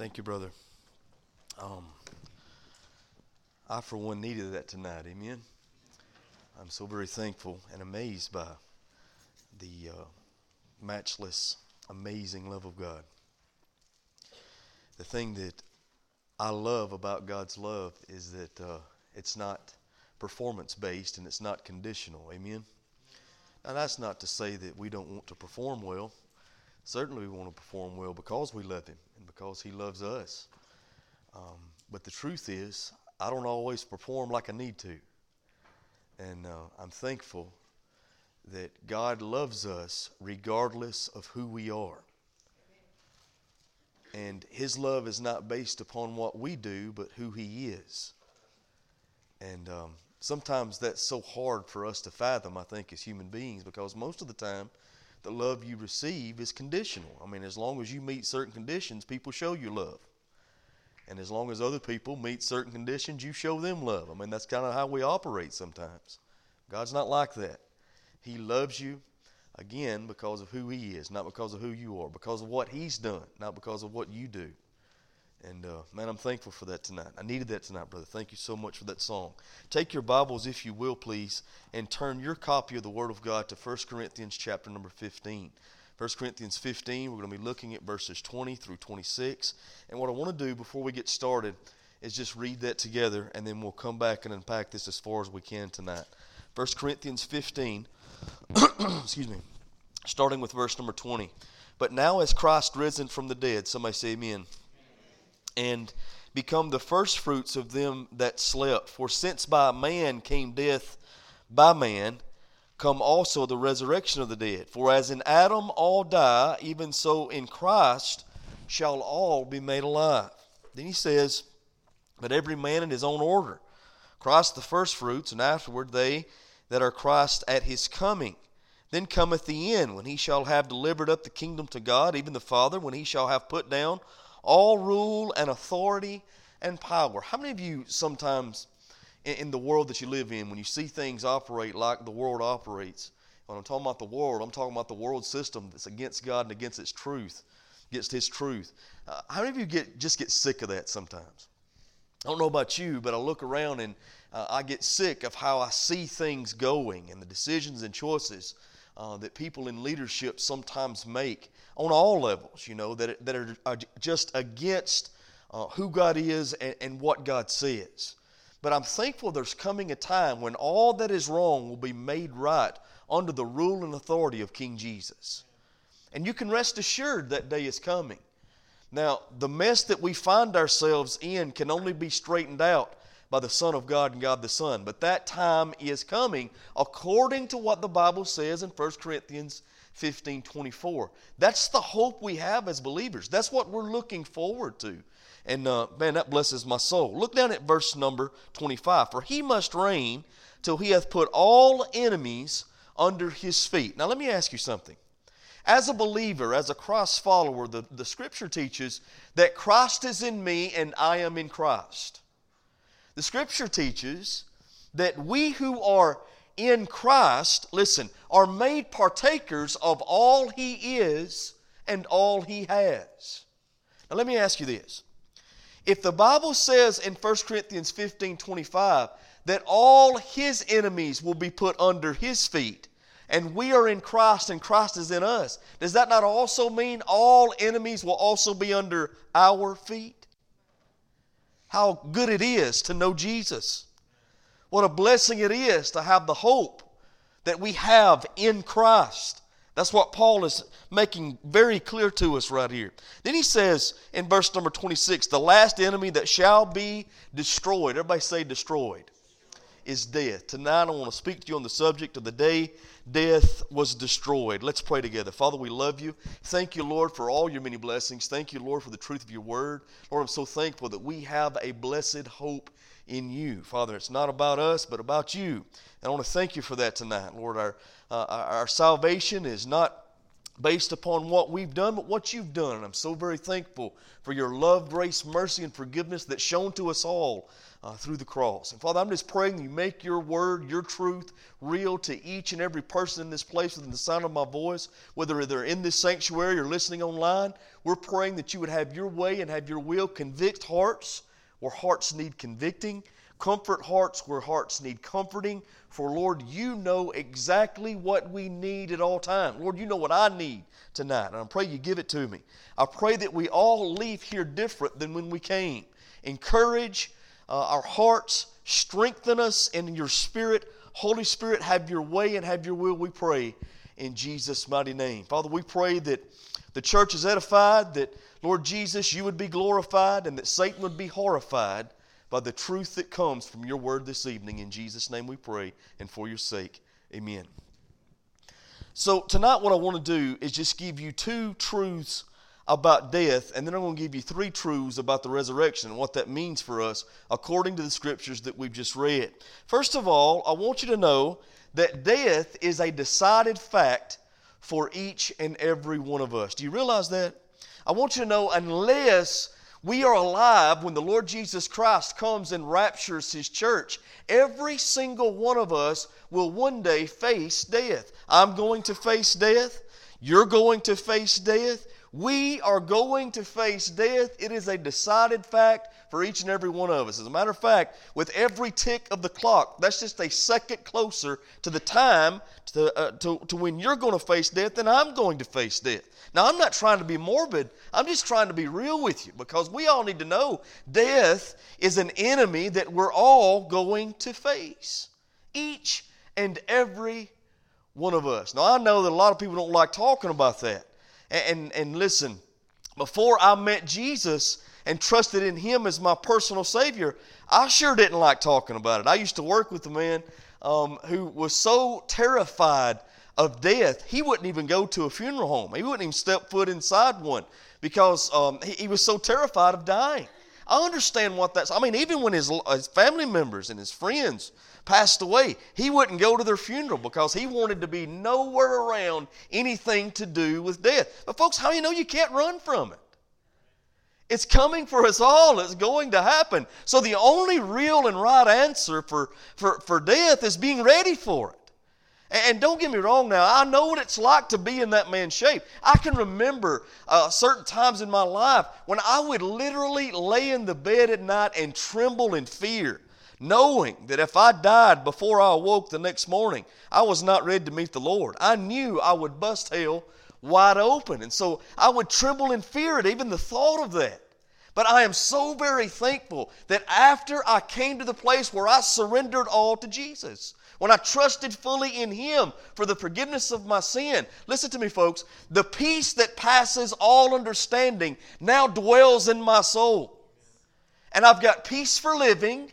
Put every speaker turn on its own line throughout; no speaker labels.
Thank you, brother. Um, I, for one, needed that tonight. Amen. I'm so very thankful and amazed by the uh, matchless, amazing love of God. The thing that I love about God's love is that uh, it's not performance based and it's not conditional. Amen. Now, that's not to say that we don't want to perform well. Certainly, we want to perform well because we love Him and because He loves us. Um, but the truth is, I don't always perform like I need to. And uh, I'm thankful that God loves us regardless of who we are. And His love is not based upon what we do, but who He is. And um, sometimes that's so hard for us to fathom, I think, as human beings, because most of the time, the love you receive is conditional. I mean, as long as you meet certain conditions, people show you love. And as long as other people meet certain conditions, you show them love. I mean, that's kind of how we operate sometimes. God's not like that. He loves you, again, because of who He is, not because of who you are, because of what He's done, not because of what you do. And uh, man, I'm thankful for that tonight. I needed that tonight, brother. Thank you so much for that song. Take your Bibles, if you will, please, and turn your copy of the Word of God to 1 Corinthians chapter number 15. 1 Corinthians 15, we're going to be looking at verses 20 through 26. And what I want to do before we get started is just read that together, and then we'll come back and unpack this as far as we can tonight. 1 Corinthians 15, excuse me, starting with verse number 20. But now, as Christ risen from the dead, somebody say amen and become the firstfruits of them that slept. For since by man came death by man, come also the resurrection of the dead. For as in Adam all die, even so in Christ shall all be made alive. Then he says, But every man in his own order. Christ the firstfruits, and afterward they that are Christ at his coming. Then cometh the end, when he shall have delivered up the kingdom to God, even the Father, when he shall have put down all rule and authority and power. How many of you sometimes in, in, the world that you live in, when you see things operate like the world operates, when I'm talking about the world, I'm talking about the world system that's against God and against its truth, against His truth. Uh, how many of you get just get sick of that sometimes? I don't know about you, but I look around and uh, I get sick of how I see things going and the decisions and choices uh, that people in leadership sometimes make on all levels, you know, that, that are, are just against uh, who God is and, and what God says. But I'm thankful there's coming a time when all that is wrong will be made right under the rule and authority of King Jesus. And you can rest assured that day is coming. Now, the mess that we find ourselves in can only be straightened out by the Son of God and God the Son. But that time is coming according to what the Bible says in 1 Corinthians 15 24. That's the hope we have as believers. That's what we're looking forward to. And uh, man, that blesses my soul. Look down at verse number 25. For he must reign till he hath put all enemies under his feet. Now, let me ask you something. As a believer, as a Christ follower, the, the scripture teaches that Christ is in me and I am in Christ. The scripture teaches that we who are in Christ, listen, are made partakers of all He is and all He has. Now, let me ask you this. If the Bible says in 1 Corinthians 15 25 that all His enemies will be put under His feet, and we are in Christ and Christ is in us, does that not also mean all enemies will also be under our feet? How good it is to know Jesus. What a blessing it is to have the hope that we have in Christ. That's what Paul is making very clear to us right here. Then he says in verse number 26 the last enemy that shall be destroyed, everybody say destroyed, is death. Tonight I want to speak to you on the subject of the day death was destroyed. Let's pray together. Father, we love you. Thank you, Lord, for all your many blessings. Thank you, Lord, for the truth of your word. Lord, I'm so thankful that we have a blessed hope in you. Father, it's not about us, but about you. And I want to thank you for that tonight, Lord. Our, uh, our salvation is not based upon what we've done, but what you've done. And I'm so very thankful for your love, grace, mercy, and forgiveness that's shown to us all uh, through the cross. And Father, I'm just praying you make your word, your truth, real to each and every person in this place within the sound of my voice, whether they're in this sanctuary or listening online. We're praying that you would have your way and have your will convict hearts where hearts need convicting, comfort hearts where hearts need comforting. For Lord, you know exactly what we need at all times. Lord, you know what I need tonight, and I pray you give it to me. I pray that we all leave here different than when we came. Encourage uh, our hearts, strengthen us in your spirit. Holy Spirit, have your way and have your will, we pray in Jesus' mighty name. Father, we pray that the church is edified, that, Lord Jesus, you would be glorified, and that Satan would be horrified by the truth that comes from your word this evening. In Jesus' name we pray, and for your sake, amen. So, tonight, what I want to do is just give you two truths about death, and then I'm going to give you three truths about the resurrection and what that means for us according to the scriptures that we've just read. First of all, I want you to know that death is a decided fact for each and every one of us. Do you realize that? I want you to know, unless we are alive when the Lord Jesus Christ comes and raptures His church, every single one of us will one day face death. I'm going to face death. You're going to face death. We are going to face death. It is a decided fact for each and every one of us. As a matter of fact, with every tick of the clock, that's just a second closer to the time to, uh, to, to when you're going to face death and I'm going to face death. Now, I'm not trying to be morbid. I'm just trying to be real with you because we all need to know death is an enemy that we're all going to face. Each and every one of us. Now, I know that a lot of people don't like talking about that. And, and listen, before I met Jesus and trusted in Him as my personal Savior, I sure didn't like talking about it. I used to work with a man um, who was so terrified of death, he wouldn't even go to a funeral home. He wouldn't even step foot inside one because um, he, he was so terrified of dying. I understand what that's. I mean, even when his, his family members and his friends passed away, he wouldn't go to their funeral because he wanted to be nowhere around anything to do with death. But, folks, how do you know you can't run from it? It's coming for us all. It's going to happen. So, the only real and right answer for, for, for death is being ready for it. And don't get me wrong now, I know what it's like to be in that man's shape. I can remember uh, certain times in my life when I would literally lay in the bed at night and tremble in fear, knowing that if I died before I awoke the next morning, I was not ready to meet the Lord. I knew I would bust hell wide open. And so I would tremble in fear at even the thought of that. But I am so very thankful that after I came to the place where I surrendered all to Jesus, when I trusted fully in Him for the forgiveness of my sin. Listen to me, folks. The peace that passes all understanding now dwells in my soul. And I've got peace for living,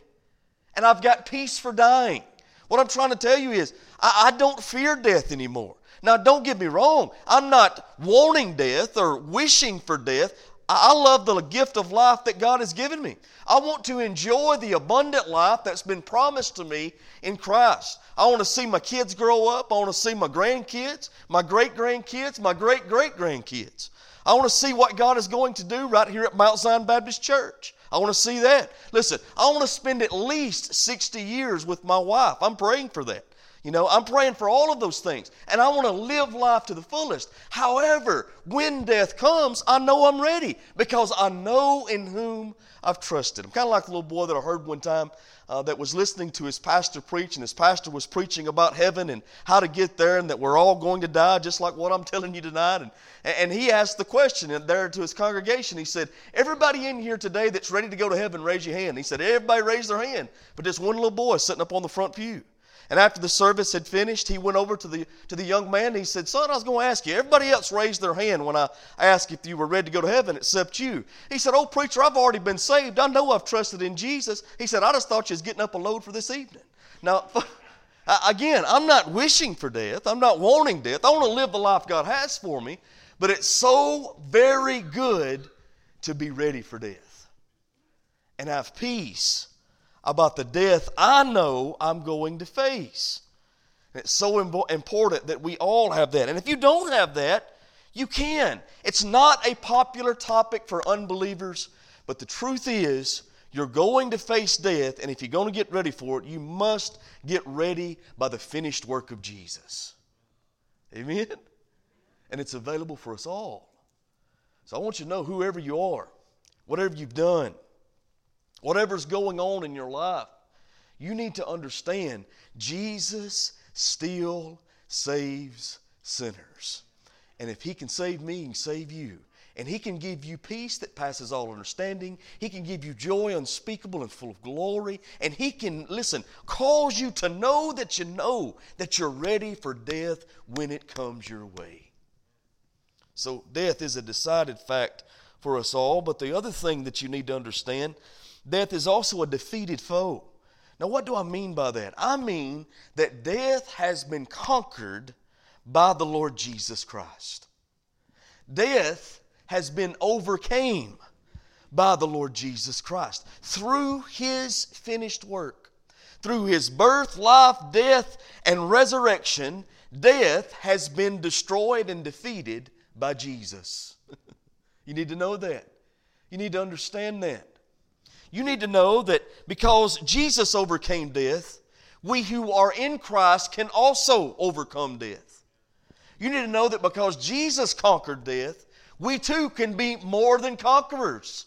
and I've got peace for dying. What I'm trying to tell you is, I, I don't fear death anymore. Now, don't get me wrong. I'm not wanting death or wishing for death. I love the gift of life that God has given me. I want to enjoy the abundant life that's been promised to me in Christ. I want to see my kids grow up. I want to see my grandkids, my great grandkids, my great great grandkids. I want to see what God is going to do right here at Mount Zion Baptist Church. I want to see that. Listen, I want to spend at least 60 years with my wife. I'm praying for that. You know, I'm praying for all of those things. And I want to live life to the fullest. However, when death comes, I know I'm ready because I know in whom I've trusted. I'm kind of like the little boy that I heard one time uh, that was listening to his pastor preach, and his pastor was preaching about heaven and how to get there, and that we're all going to die, just like what I'm telling you tonight. And, and he asked the question there to his congregation. He said, Everybody in here today that's ready to go to heaven, raise your hand. He said, Everybody raise their hand, but this one little boy sitting up on the front pew. And after the service had finished, he went over to the, to the young man and he said, Son, I was going to ask you. Everybody else raised their hand when I asked if you were ready to go to heaven except you. He said, Oh, preacher, I've already been saved. I know I've trusted in Jesus. He said, I just thought you was getting up a load for this evening. Now, again, I'm not wishing for death. I'm not wanting death. I want to live the life God has for me. But it's so very good to be ready for death and have peace about the death I know I'm going to face. And it's so important that we all have that. And if you don't have that, You can. It's not a popular topic for unbelievers, but the truth is, you're going to face death, and if you're going to get ready for it, you must get ready by the finished work of Jesus. Amen? And it's available for us all. So I want you to know whoever you are, whatever you've done, whatever's going on in your life, you need to understand Jesus still saves sinners. And if He can save me, He can save you. And He can give you peace that passes all understanding. He can give you joy unspeakable and full of glory. And He can, listen, cause you to know that you know that you're ready for death when it comes your way. So, death is a decided fact for us all. But the other thing that you need to understand death is also a defeated foe. Now, what do I mean by that? I mean that death has been conquered by the Lord Jesus Christ. Death has been overcame by the Lord Jesus Christ through his finished work. Through his birth, life, death, and resurrection, death has been destroyed and defeated by Jesus. you need to know that. You need to understand that. You need to know that because Jesus overcame death, we who are in Christ can also overcome death. You need to know that because Jesus conquered death, we too can be more than conquerors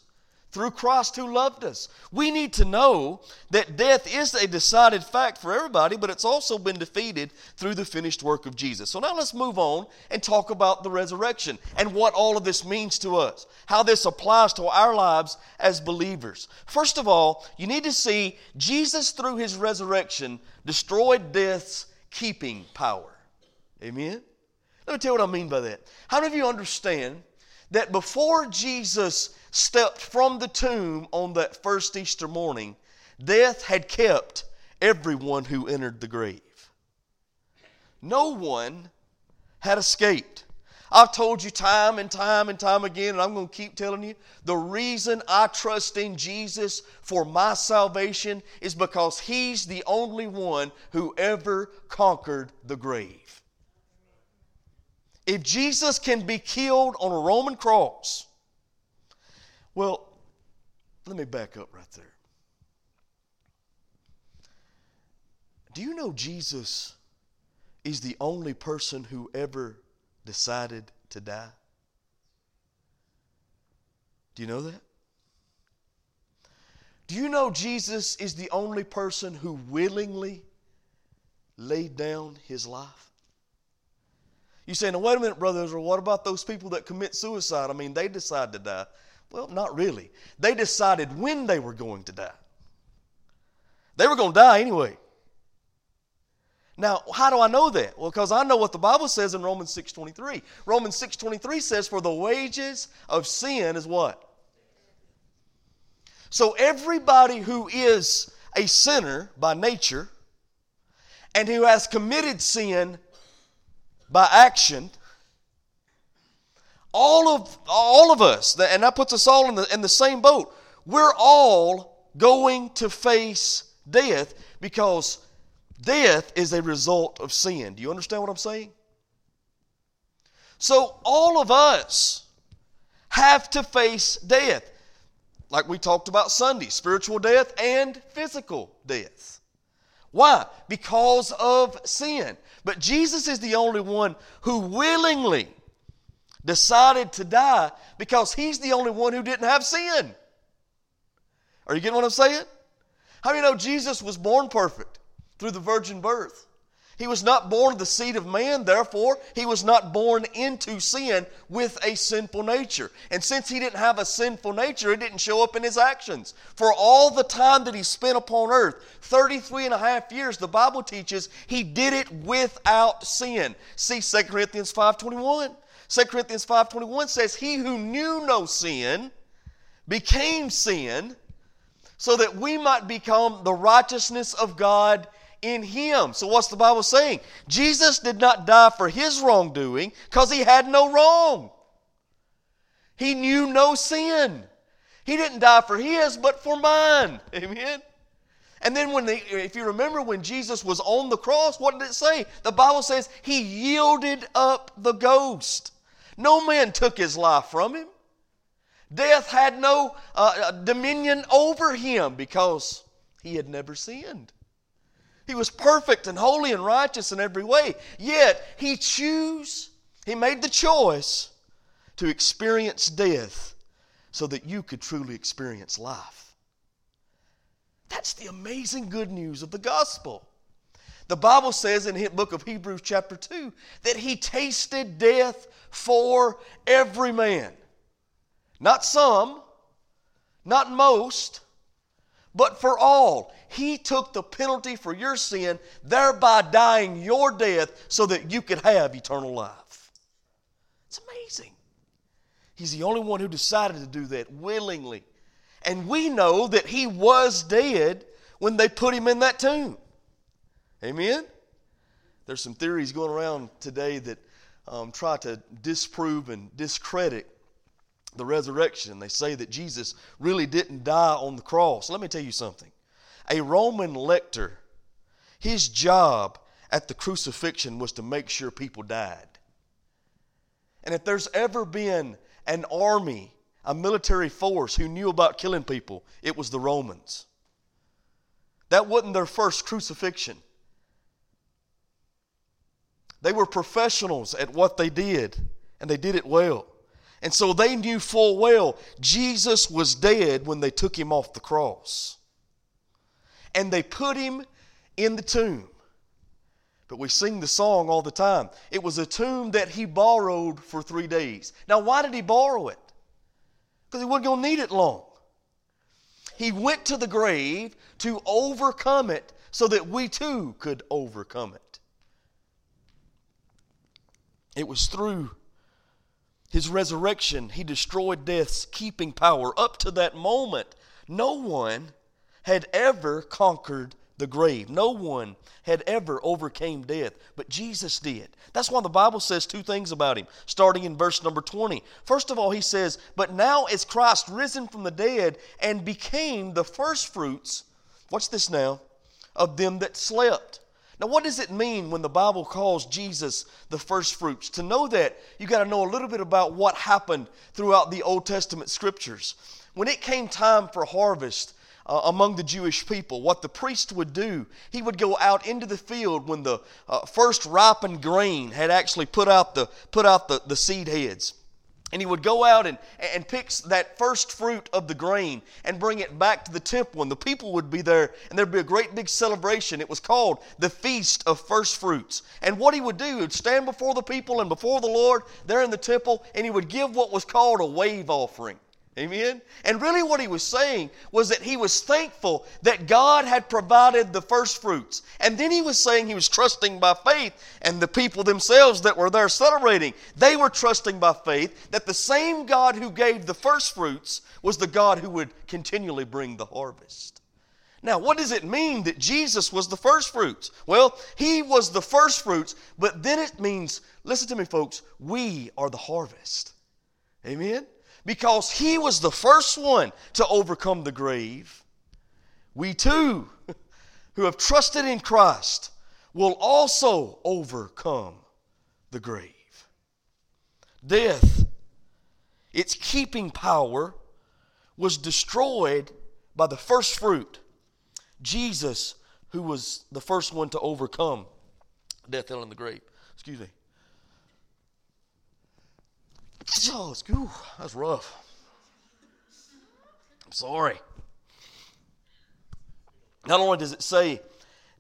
through Christ who loved us. We need to know that death is a decided fact for everybody, but it's also been defeated through the finished work of Jesus. So now let's move on and talk about the resurrection and what all of this means to us, how this applies to our lives as believers. First of all, you need to see Jesus through his resurrection destroyed death's keeping power. Amen? Let me tell you what I mean by that. How many of you understand that before Jesus stepped from the tomb on that first Easter morning, death had kept everyone who entered the grave. No one had escaped. I've told you time and time and time again, and I'm going to keep telling you the reason I trust in Jesus for my salvation is because He's the only one who ever conquered the grave. If Jesus can be killed on a Roman cross, well, let me back up right there. Do you know Jesus is the only person who ever decided to die? Do you know that? Do you know Jesus is the only person who willingly laid down his life? You say, now wait a minute, brothers, or what about those people that commit suicide? I mean, they decide to die. Well, not really. They decided when they were going to die. They were going to die anyway. Now, how do I know that? Well, because I know what the Bible says in Romans 6.23. Romans 6.23 says, for the wages of sin is what? So everybody who is a sinner by nature and who has committed sin by action all of, all of us, and that puts us all in the, in the same boat, we're all going to face death because death is a result of sin. Do you understand what I'm saying? So, all of us have to face death. Like we talked about Sunday spiritual death and physical death. Why? Because of sin. But Jesus is the only one who willingly decided to die because he's the only one who didn't have sin. Are you getting what I'm saying? How do you know Jesus was born perfect through the virgin birth? He was not born of the seed of man, therefore, he was not born into sin with a sinful nature. And since he didn't have a sinful nature, it didn't show up in his actions. For all the time that he spent upon earth, 33 and a half years, the Bible teaches he did it without sin. See 2 Corinthians 5.21. 2 Corinthians 5.21 says, He who knew no sin became sin so that we might become the righteousness of God in him. So what's the Bible saying? Jesus did not die for his wrongdoing because he had no wrong. He knew no sin. He didn't die for his, but for mine. Amen. And then when the, if you remember when Jesus was on the cross, what did it say? The Bible says he yielded up the ghost. No man took his life from him. Death had no uh, uh, dominion over him because he had never sinned. He was perfect and holy and righteous in every way. Yet he chose, he made the choice to experience death so that you could truly experience life. That's the amazing good news of the gospel. The Bible says in the book of Hebrews, chapter 2, that he tasted death for every man. Not some, not most, but for all. He took the penalty for your sin, thereby dying your death so that you could have eternal life. It's amazing. He's the only one who decided to do that willingly. And we know that he was dead when they put him in that tomb. Amen? There's some theories going around today that um, try to disprove and discredit the resurrection. They say that Jesus really didn't die on the cross. Let me tell you something. A Roman lector, his job at the crucifixion was to make sure people died. And if there's ever been an army, a military force who knew about killing people, it was the Romans. That wasn't their first crucifixion. They were professionals at what they did, and they did it well. And so they knew full well Jesus was dead when they took him off the cross. And they put him in the tomb. But we sing the song all the time. It was a tomb that he borrowed for three days. Now, why did he borrow it? Because he wasn't going to need it long. He went to the grave to overcome it so that we too could overcome it. It was through his resurrection, he destroyed death's keeping power. Up to that moment, no one had ever conquered the grave. No one had ever overcame death, but Jesus did. That's why the Bible says two things about him, starting in verse number 20. First of all, he says, But now is Christ risen from the dead and became the firstfruits, watch this now, of them that slept. Now, what does it mean when the Bible calls Jesus the firstfruits? To know that, you got to know a little bit about what happened throughout the Old Testament scriptures. When it came time for harvest, uh, among the Jewish people. What the priest would do, he would go out into the field when the uh, first ripened grain had actually put out the, put out the, the seed heads. And he would go out and, and pick that first fruit of the grain and bring it back to the temple. And the people would be there, and there'd be a great big celebration. It was called the Feast of First Fruits. And what he would do, he would stand before the people and before the Lord there in the temple, and he would give what was called a wave offering. Amen? And really, what he was saying was that he was thankful that God had provided the first fruits. And then he was saying he was trusting by faith, and the people themselves that were there celebrating, they were trusting by faith that the same God who gave the first fruits was the God who would continually bring the harvest. Now, what does it mean that Jesus was the first fruits? Well, he was the first fruits, but then it means, listen to me, folks, we are the harvest. Amen? Because he was the first one to overcome the grave, we too, who have trusted in Christ, will also overcome the grave. Death, its keeping power, was destroyed by the first fruit, Jesus, who was the first one to overcome death, hell, and the grave. Excuse me. Oh, ooh, that's rough. I'm sorry. Not only does it say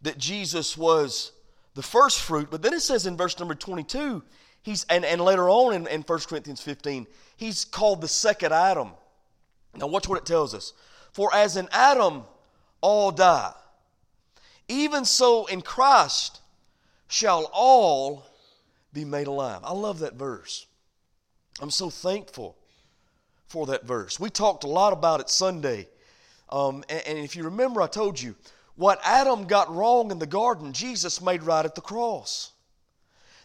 that Jesus was the first fruit, but then it says in verse number 22, he's, and, and later on in, in 1 Corinthians 15, he's called the second Adam. Now, watch what it tells us. For as in Adam all die, even so in Christ shall all be made alive. I love that verse. I'm so thankful for that verse. We talked a lot about it Sunday. Um, and, and if you remember, I told you what Adam got wrong in the garden, Jesus made right at the cross.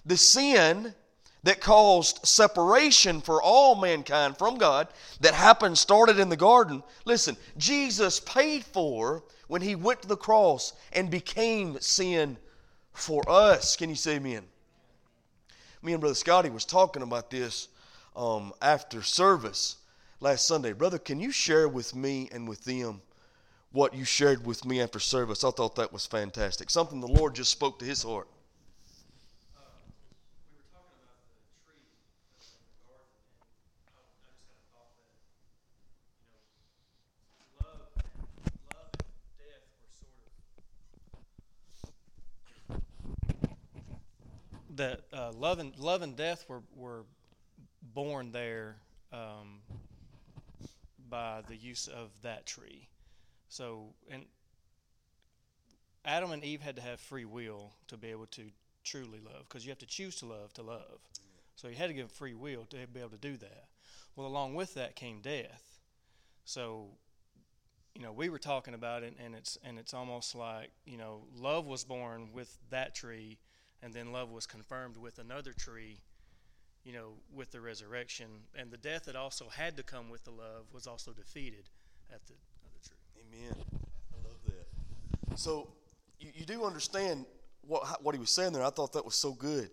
The sin that caused separation for all mankind from God that happened started in the garden. Listen, Jesus paid for when he went to the cross and became sin for us. Can you say amen? Me and Brother Scotty was talking about this um, after service last Sunday. Brother, can you share with me and with them what you shared with me after service? I thought that was fantastic. Something the Lord just spoke to his heart.
that uh, love and love and death were were born there um, by the use of that tree. So and Adam and Eve had to have free will to be able to truly love because you have to choose to love to love. So you had to give free will to be able to do that. Well, along with that came death. So you know we were talking about it and it's and it's almost like you know love was born with that tree and then love was confirmed with another tree you know with the resurrection. And the death that also had to come with the love was also defeated at the other tree.
Amen. I love that. So you, you do understand what, what he was saying there. I thought that was so good.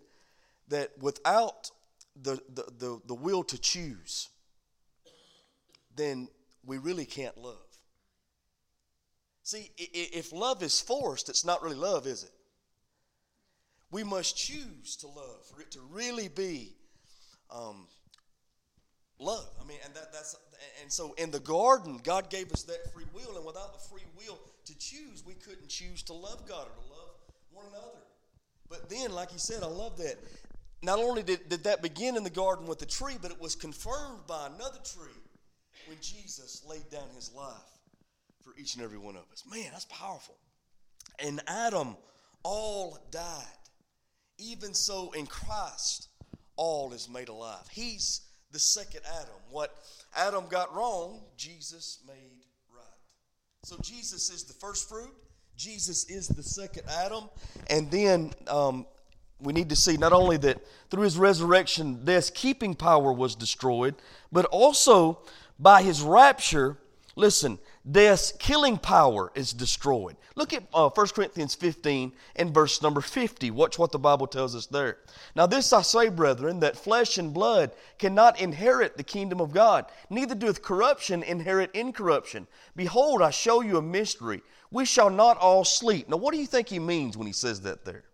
That without the, the, the, the will to choose then we really can't love. See if love is forced it's not really love is it? We must choose to love for it to really be um, love. I mean, and that, that's and so in the garden, God gave us that free will, and without the free will to choose, we couldn't choose to love God or to love one another. But then, like he said, I love that. Not only did, did that begin in the garden with the tree, but it was confirmed by another tree when Jesus laid down his life for each and every one of us. Man, that's powerful. And Adam all died. Even so, in Christ, all is made alive. He's the second Adam. What Adam got wrong, Jesus made right. So, Jesus is the first fruit, Jesus is the second Adam. And then um, we need to see not only that through his resurrection, death's keeping power was destroyed, but also by his rapture, listen, death's killing power is destroyed. Look at uh, 1 Corinthians 15 and verse number 50. Watch what the Bible tells us there. Now, this I say, brethren, that flesh and blood cannot inherit the kingdom of God, neither doeth corruption inherit incorruption. Behold, I show you a mystery. We shall not all sleep. Now, what do you think he means when he says that there?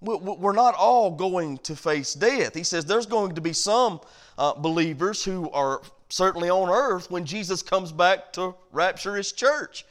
We're not all going to face death. He says there's going to be some uh, believers who are certainly on earth when Jesus comes back to rapture his church.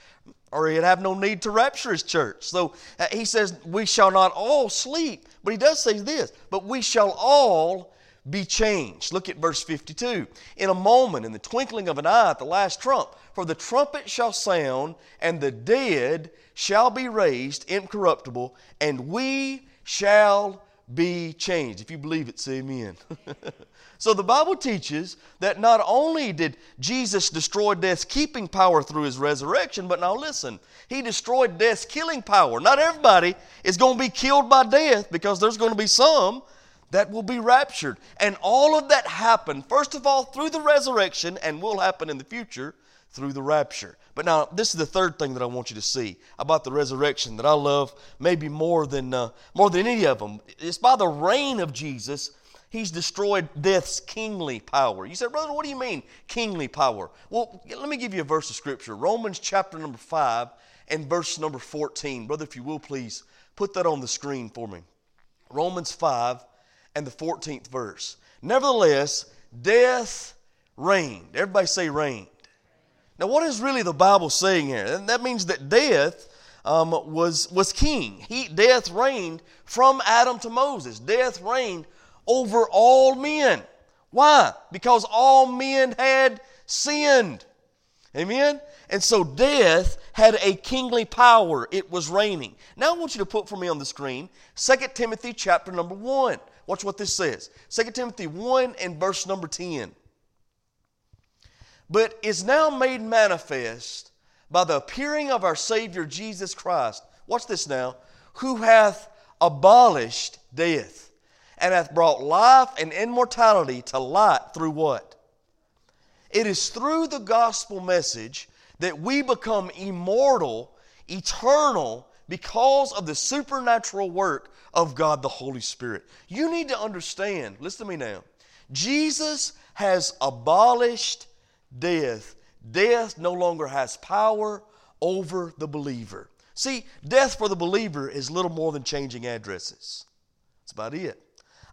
Or he'd have no need to rapture his church. So uh, he says, We shall not all sleep. But he does say this, but we shall all be changed. Look at verse 52. In a moment, in the twinkling of an eye, at the last trump, for the trumpet shall sound, and the dead shall be raised incorruptible, and we shall be changed. If you believe it, say amen. So the Bible teaches that not only did Jesus destroy death's keeping power through his resurrection, but now listen, he destroyed death's killing power. Not everybody is going to be killed by death because there's going to be some that will be raptured. And all of that happened, first of all, through the resurrection and will happen in the future through the rapture. But now, this is the third thing that I want you to see about the resurrection that I love maybe more than, uh, more than any of them. It's by the reign of Jesus He's destroyed death's kingly power. You said, Brother, what do you mean, kingly power? Well, let me give you a verse of Scripture Romans chapter number 5 and verse number 14. Brother, if you will, please put that on the screen for me. Romans 5 and the 14th verse. Nevertheless, death reigned. Everybody say reigned. Now, what is really the Bible saying here? And that means that death um, was, was king. He, death reigned from Adam to Moses. Death reigned over all men. Why? Because all men had sinned. Amen? And so death had a kingly power. It was reigning. Now I want you to put for me on the screen 2 Timothy chapter number 1. Watch what this says. 2 Timothy 1 and verse number 10. But is now made manifest by the appearing of our Savior Jesus Christ. Watch this now. Who hath abolished death and hath brought life and immortality to light through what? It is through the gospel message that we become immortal, eternal, because of the supernatural work of God the Holy Spirit. You need to understand, listen to me now. Jesus has abolished death. Death no longer has power over the believer. See, death for the believer is little more than changing addresses. That's about it.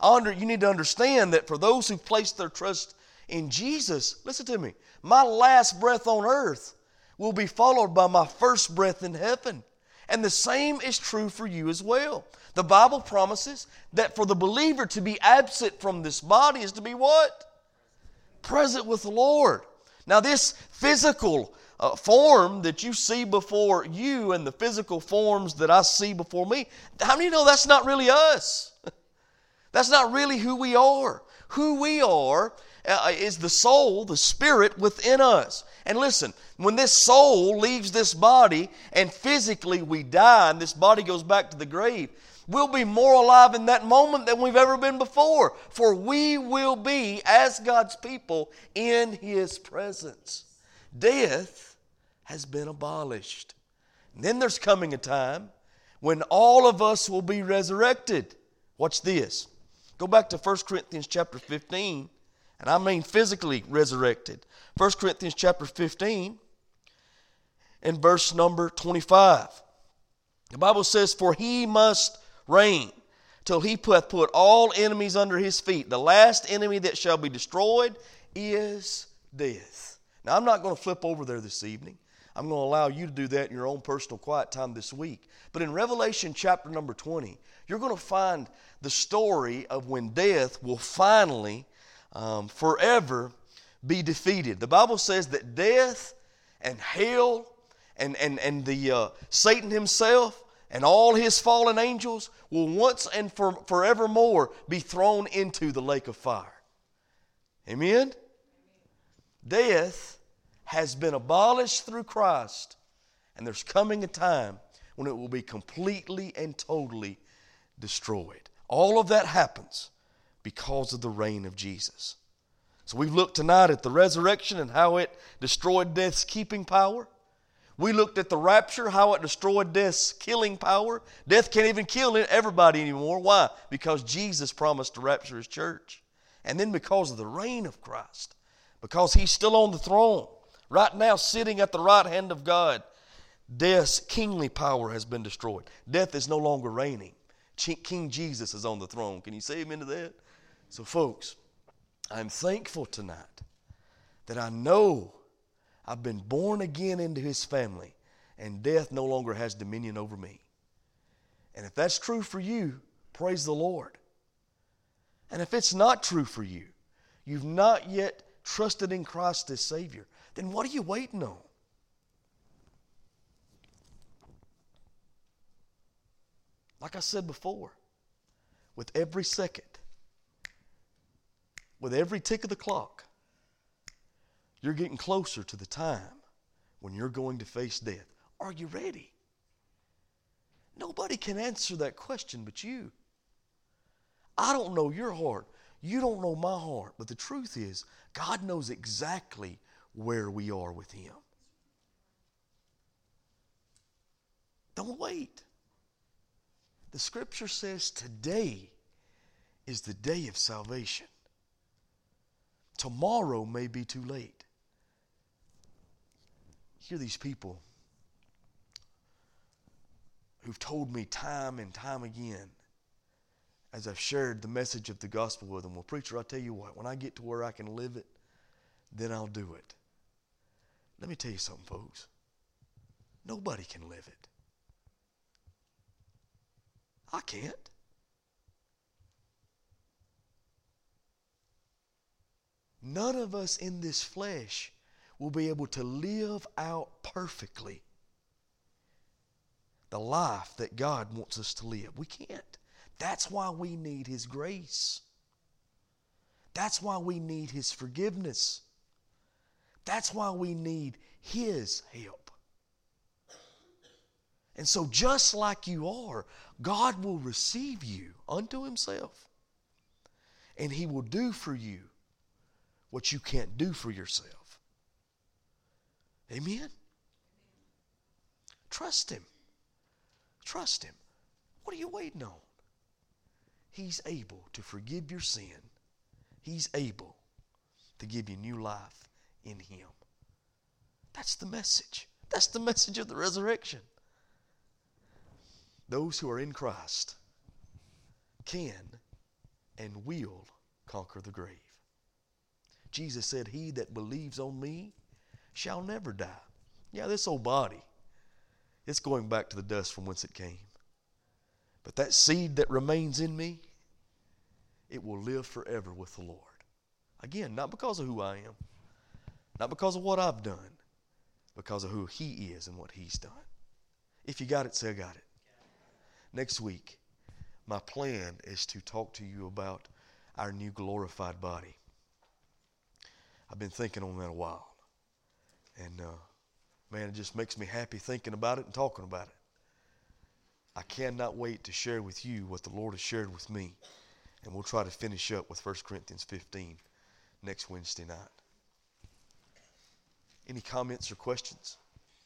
Under, you need to understand that for those who place their trust in Jesus, listen to me, my last breath on earth will be followed by my first breath in heaven. And the same is true for you as well. The Bible promises that for the believer to be absent from this body is to be what? Present with the Lord. Now, this physical uh, form that you see before you and the physical forms that I see before me, how many know that's not really us? that's not really who we are. Who we are uh, is the soul, the spirit within us. And listen, when this soul leaves this body and physically we die and this body goes back to the grave, we'll be more alive in that moment than we've ever been before. For we will be, as God's people, in His presence. Death has been abolished. And then there's coming a time when all of us will be resurrected. Watch this. Go back to 1 Corinthians chapter 15 and I mean physically resurrected. 1 Corinthians chapter 15 and verse number 25. The Bible says, For he must reign till he hath put all enemies under his feet. The last enemy that shall be destroyed is death. Now, I'm not going to flip over there this evening. I'm going to allow you to do that in your own personal quiet time this week. But in Revelation chapter number 20, you're going to find the story of when death will finally um, forever be defeated. The Bible says that death and hell and, and, and the uh, Satan himself and all his fallen angels will once and for, forevermore be thrown into the lake of fire. Amen? Death has been abolished through Christ, and there's coming a time when it will be completely and totally destroyed. All of that happens because of the reign of Jesus. So we've looked tonight at the resurrection and how it destroyed death's keeping power. We looked at the rapture, how it destroyed death's killing power. Death can't even kill everybody anymore. Why? Because Jesus promised to rapture his church. And then because of the reign of Christ, because he's still on the throne, right now sitting at the right hand of God, death's kingly power has been destroyed. Death is no longer reigning. King Jesus is on the throne. Can you say amen to that? So, folks, I'm thankful tonight that I know I've been born again into His family and death no longer has dominion over me. And if that's true for you, praise the Lord. And if it's not true for you, you've not yet trusted in Christ as Savior, then what are you waiting on? Like I said before, with every second, with every tick of the clock, you're getting closer to the time when you're going to face death. Are you ready? Nobody can answer that question but you. I don't know your heart. You don't know my heart. But the truth is, God knows exactly where we are with Him. Don't wait. The scripture says today is the day of salvation. Tomorrow may be too late. Hear these people who've told me time and time again as I've shared the message of the gospel with them, well, preacher, I'll tell you what, when I get to where I can live it, then I'll do it. Let me tell you something, folks. Nobody can live it. I can't. none of us in this flesh will be able to live out perfectly the life that God wants us to live. We can't. That's why we need His grace. That's why we need His forgiveness. That's why we need His help. And so, just like you are, God will receive you unto Himself. And He will do for you what you can't do for yourself. Amen? Trust Him. Trust Him. What are you waiting on? He's able to forgive your sin, He's able to give you new life in Him. That's the message. That's the message of the resurrection. Those who are in Christ can and will conquer the grave. Jesus said, He that believes on me shall never die. Yeah, this old body, it's going back to the dust from whence it came. But that seed that remains in me, it will live forever with the Lord. Again, not because of who I am, not because of what I've done, because of who He is and what He's done. If you got it, say I got it. Next week, my plan is to talk to you about our new glorified body. I've been thinking on that a while. And uh, man, it just makes me happy thinking about it and talking about it. I cannot wait to share with you what the Lord has shared with me. And we'll try to finish up with 1 Corinthians 15 next Wednesday night. Any comments or questions?